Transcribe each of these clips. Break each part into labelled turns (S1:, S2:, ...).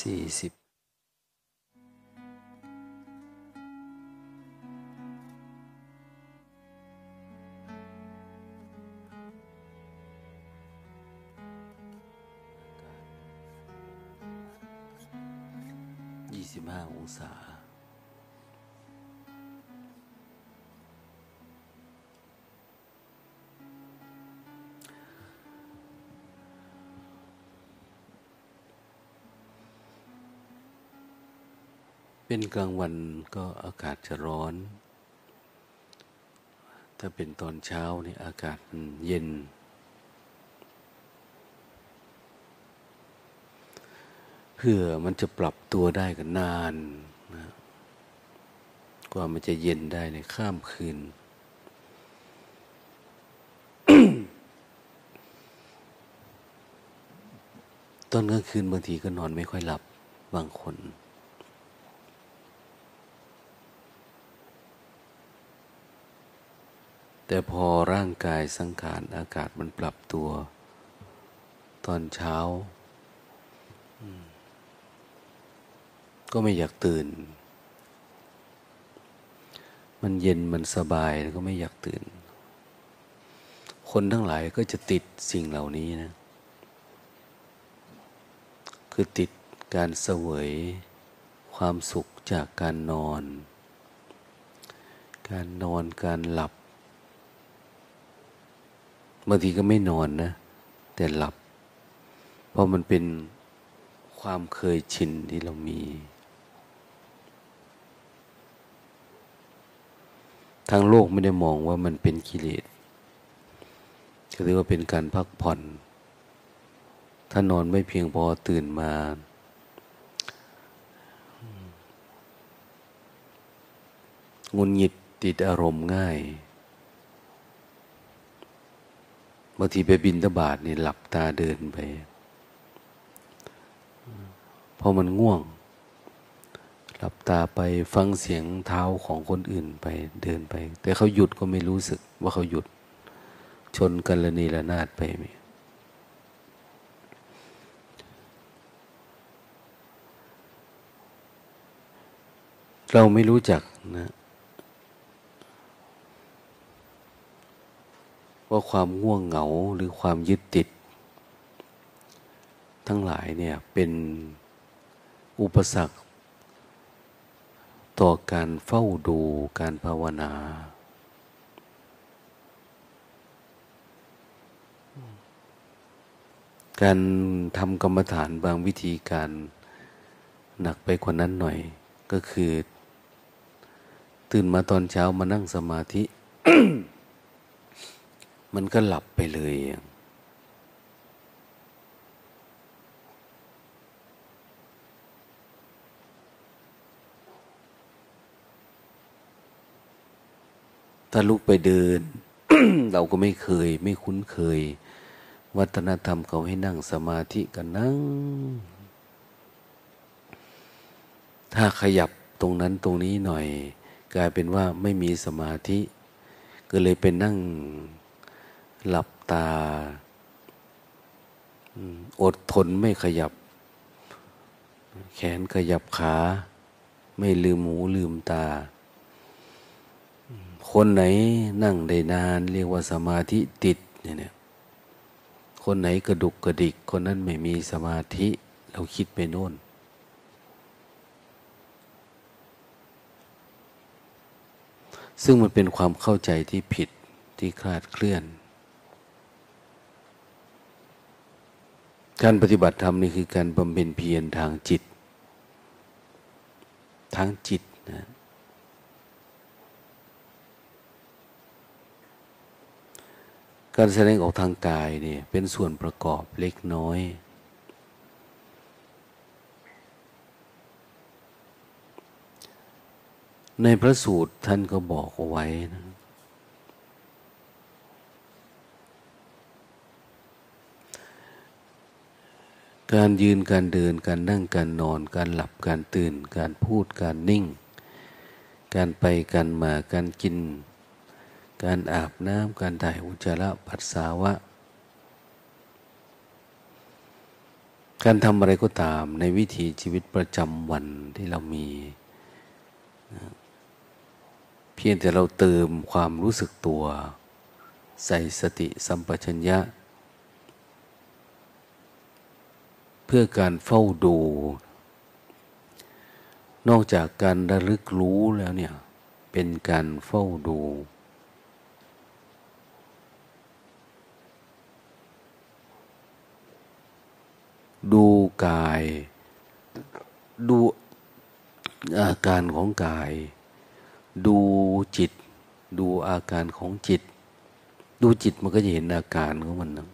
S1: สี่ เป็นกลางวันก็อากาศจะร้อน ถ้าเป็นตอนเช้านี่อากาศเย็น เพื่อมันจะปรับตัวได้กันนานนะกว่ามันจะเย็นได้ในข้ามคืน ตอนกลางคืนบางทีก็นอนไม่ค่อยหลับบางคน แต่พอร่างกายสังขารอากาศมันปรับตัว ตอนเช้า ก็ไม่อยากตื่น มันเย็นมันสบายก็ไม่อยากตื่น คนทั้งหลายก็จะติดสิ่งเหล่านี้นะ คือติดการเสวยความสุขจากการนอน การนอนการหลับ บางทีก็ไม่นอนนะ แต่หลับ เพราะมันเป็นความเคยชินที่เรามี ทางโลกไม่ได้มองว่ามันเป็นกิเลสก็เรียกว่าเป็นการพักผ่อน ถ้านอนไม่เพียงพอตื่นมา งุนหงิดติดอารมณ์ง่าย บางทีไปบินตบาทนี่หลับตาเดินไปพอมันง่วง หลับตาไปฟังเสียงเท้าของคนอื่นไปเดินไป แต่เขาหยุดก็ไม่รู้สึกว่าเขาหยุด ชนกันละนีละนาดไปมเราไม่รู้จักนะ ว่าความง่วงเหงาหรือความยึดติด ทั้งหลายเนี่ยเป็นอุปสรรค ต่อการเฝ้าดูการภาวนา การทำกรรมฐานบางวิธีการหนักไปกว่านั้นหน่อย ก็คือ ตื่นมาตอนเช้ามานั่งสมาธิ มันก็หลับไปเลย ถ้าลุกไปเดิน เราก็ไม่เคย ไม่คุ้นเคย วัฒนธรรมเขาให้นั่งสมาธิกันนั่ง ถ้าขยับตรงนั้นตรงนี้หน่อย กลายเป็นว่าไม่มีสมาธิ ก็เลยเป็นนั่ง หลับตา อดทนไม่ขยับ แขนขยับขา ไม่ลืมหูลืมตา คนไหนนั่งได้นาน เรียกว่าสมาธิติดเนี่ยคนไหนกระดุกกระดิก คนนั้นไม่มีสมาธิ เราคิดไปโน่นซึ่งมันเป็นความเข้าใจที่ผิดที่คลาดเคลื่อน การปฏิบัติธรรมนี่คือการบำเพ็ญเพียรทางจิต ทางจิตนะการแสดงออกทางกายเนี่ยเป็นส่วนประกอบเล็กน้อย ในพระสูตรท่านก็บอกเอาไว้นะ การยืนการเดินการนั่งการนอน การหลับการตื่น การพูดการนิ่ง การไปการมาการกิน การอาบน้ำการถ่ายอุจจาระปัสสาวะ การทำอะไรก็ตามในวิถีชีวิตประจำวันที่เรามี เพียงแต่เราเติมความรู้สึกตัว ใส่สติสัมปชัญญะ เพื่อการเฝ้าดู นอกจากการระลึกรู้แล้วเนี่ย เป็นการเฝ้าดู ดูกาย ดูอาการของกาย ดูจิต ดูอาการของจิต ดูจิตมันก็จะเห็นอาการของมันนะ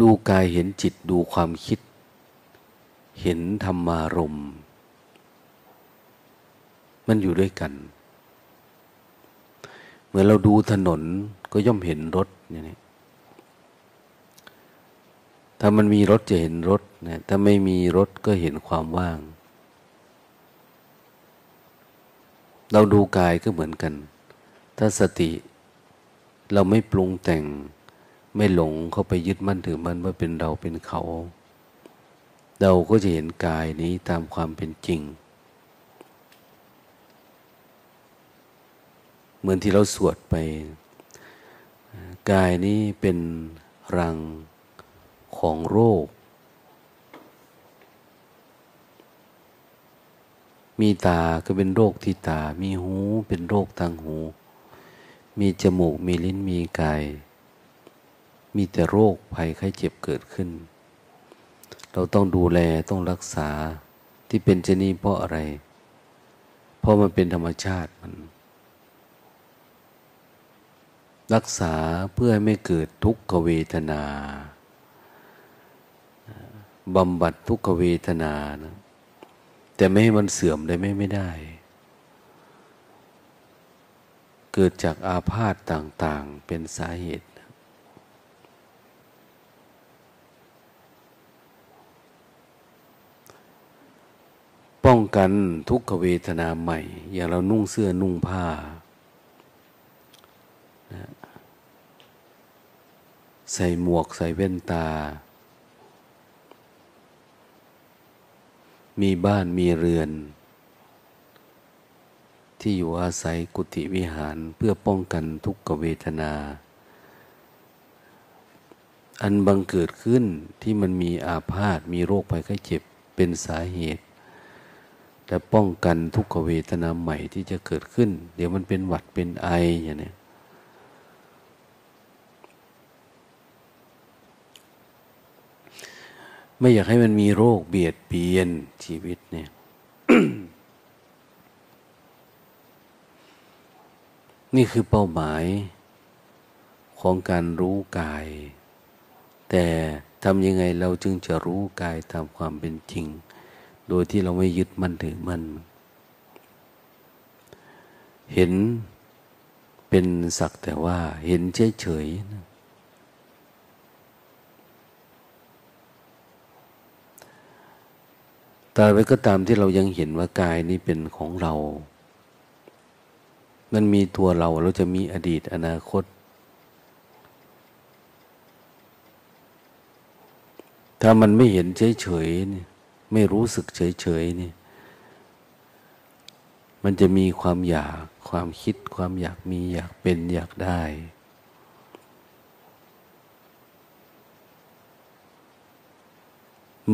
S1: ดูกายเห็นจิตดูความคิด เห็นธรรมารมมันอยู่ด้วยกันเมื่อเราดูถนนก็ย่อมเห็นรถอย่างนี้ถ้ามันมีรถจะเห็นรถนะถ้าไม่มีรถก็เห็นความว่าง เราดูกายก็เหมือนกัน ถ้าสติเราไม่ปรุงแต่ง ไม่หลงเข้าไปยึดมั่นถือมั่นว่าเป็นเราเป็นเขา เราก็จะเห็นกายนี้ตามความเป็นจริง เหมือนที่เราสวดไป กายนี้เป็นรังของโรค มีตาก็เป็นโรคที่ตา มีหูเป็นโรคทางหู มีจมูก มีลิ้น มีกาย มีแต่โรคภัยไข้เจ็บเกิดขึ้น เราต้องดูแลต้องรักษาที่เป็นเจนี้เพราะอะไร เพราะมันเป็นธรรมชาติมัน รักษาเพื่อไม่เกิดทุกขเวทนาบำบัดทุกขเวทนานะแต่ไม่ให้มันเสื่อมได้ไม่ไม่ได้ เกิดจากอาพาธต่าง ๆ เป็นสาเหตุ ป้องกันทุกขเวทนาใหม่ อย่างเรานุ่งเสื้อนุ่งผ้า ใส่หมวกใส่แว่นตา มีบ้านมีเรือน ที่อยู่อาศัยกุฏิวิหารเพื่อป้องกันทุกขเวทนา อันบังเกิดขึ้นที่มันมีอาพาธมีโรคภัยไข้เจ็บเป็นสาเหตุ และป้องกันทุกขเวทนาใหม่ที่จะเกิดขึ้น เดี๋ยวมันเป็นหวัดเป็นไออย่างนี้ไม่อยากให้มันมีโรคเบียดเบียนชีวิตเนี่ยนี่คือเป้าหมายของการรู้กาย แต่ทำยังไงเราจึงจะรู้กายตามความเป็นจริง โดยที่เราไม่ยึดมั่นถือมัน เห็นเป็นสักแต่ว่าเห็นเฉยๆนะตาบใดก็ตามที่เรายังเห็นว่ากายนี้เป็นของเรา มันมีตัวเราเราจะมีอดีตอนาคต ถ้ามันไม่เห็นเฉยๆนี่ ไม่รู้สึกเฉยๆนี่มันจะมีความอยากความคิดความอยากมีอยากเป็นอยากได้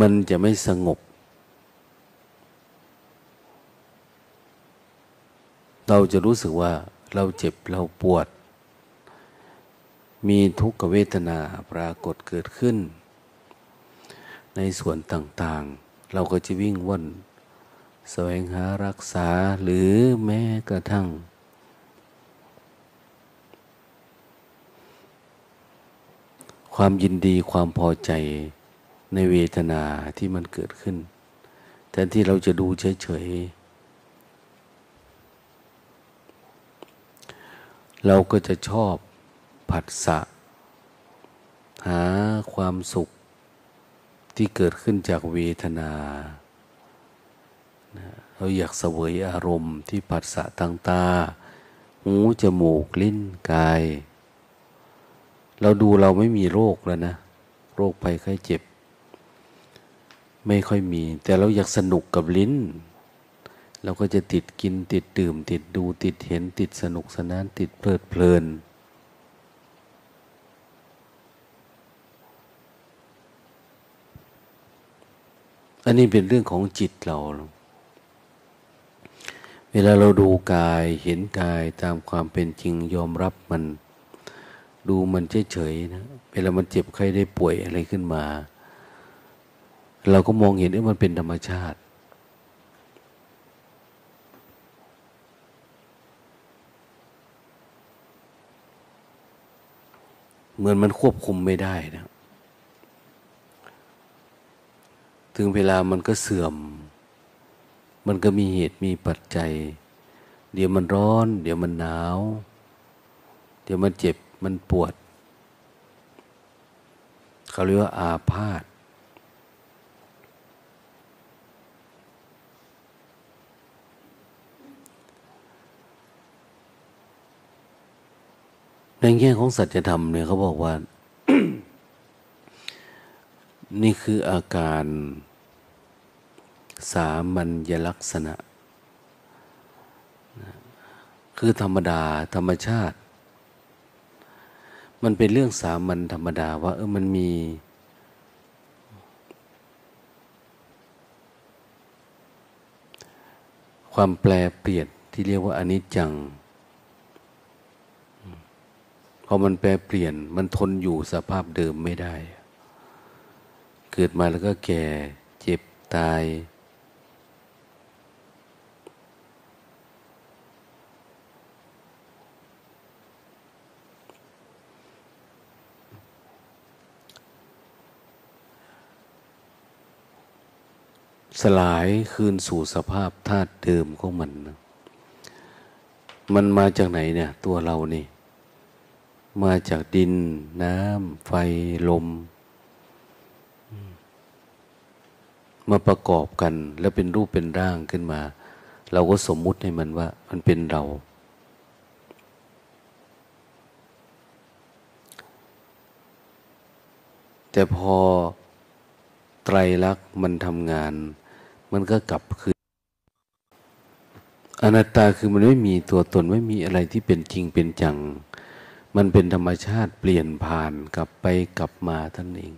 S1: มันจะไม่สงบ เราจะรู้สึกว่าเราเจ็บเราปวด มีทุกขเวทนาปรากฏเกิดขึ้น ในส่วนต่างๆ เราก็จะวิ่งว่นแสวงหารักษาหรือแม้กระทั่ง ความยินดีความพอใจในเวทนาที่มันเกิดขึ้นแทนที่เราจะดูเฉยๆ เราก็จะชอบผัสสะ หาความสุข ที่เกิดขึ้นจากเวทนา เราอยากเสวยอารมณ์ที่ผัสสะทางตา หู จมูก ลิ้น กาย เราดูเราไม่มีโรคแล้วนะ โรคภัยไข้เจ็บ ไม่ค่อยมี แต่เราอยากสนุกกับลิ้น เราก็จะติดกินติดดื่ม ติดดูติดเห็นติดสนุกสนานติดเพลิดเพลิน อันนี้เป็นเรื่องของจิตเรา เวลาเราดูกายเห็นกายตามความเป็นจริงยอมรับมัน ดูมันเฉยๆนะเวลามันเจ็บใครได้ป่วยอะไรขึ้นมา เราก็มองเห็นว่ามันเป็นธรรมชาติ เหมือนมันควบคุมไม่ได้นะ ถึงเวลามันก็เสื่อม มันก็มีเหตุมีปัจจัย เดี๋ยวมันร้อน เดี๋ยวมันหนาว เดี๋ยวมันเจ็บมันปวด เขาเรียกว่าอาพาธในแง่ของสัจธรรมเนี่ยเขาบอกว่า นี่คืออาการสามัญลักษณะ คือธรรมดาธรรมชาติ มันเป็นเรื่องสามัญธรรมดาว่าเออมันมีความแปลเปลี่ยนที่เรียกว่าอนิจจัง พอมันแปรเปลี่ยนมันทนอยู่สภาพเดิมไม่ได้ เกิดมาแล้วก็แก่เจ็บตาย สลายคืนสู่สภาพธาตุเดิมของมันมันมาจากไหนเนี่ย ตัวเรานี่ มาจากดินน้ำไฟลม มาประกอบกัน แล้วเป็นรูปเป็นร่างขึ้นมา เราก็สมมุติให้มันว่า มันเป็นเรา แต่พอไตรลักษณ์มันทำงาน มันก็กลับคืนอนัตตาคือมันไม่มีตัวตนไม่มีอะไรที่เป็นจริงเป็นจัง มันเป็นธรรมชาติเปลี่ยนผ่านกลับไปกลับมาท่านเอง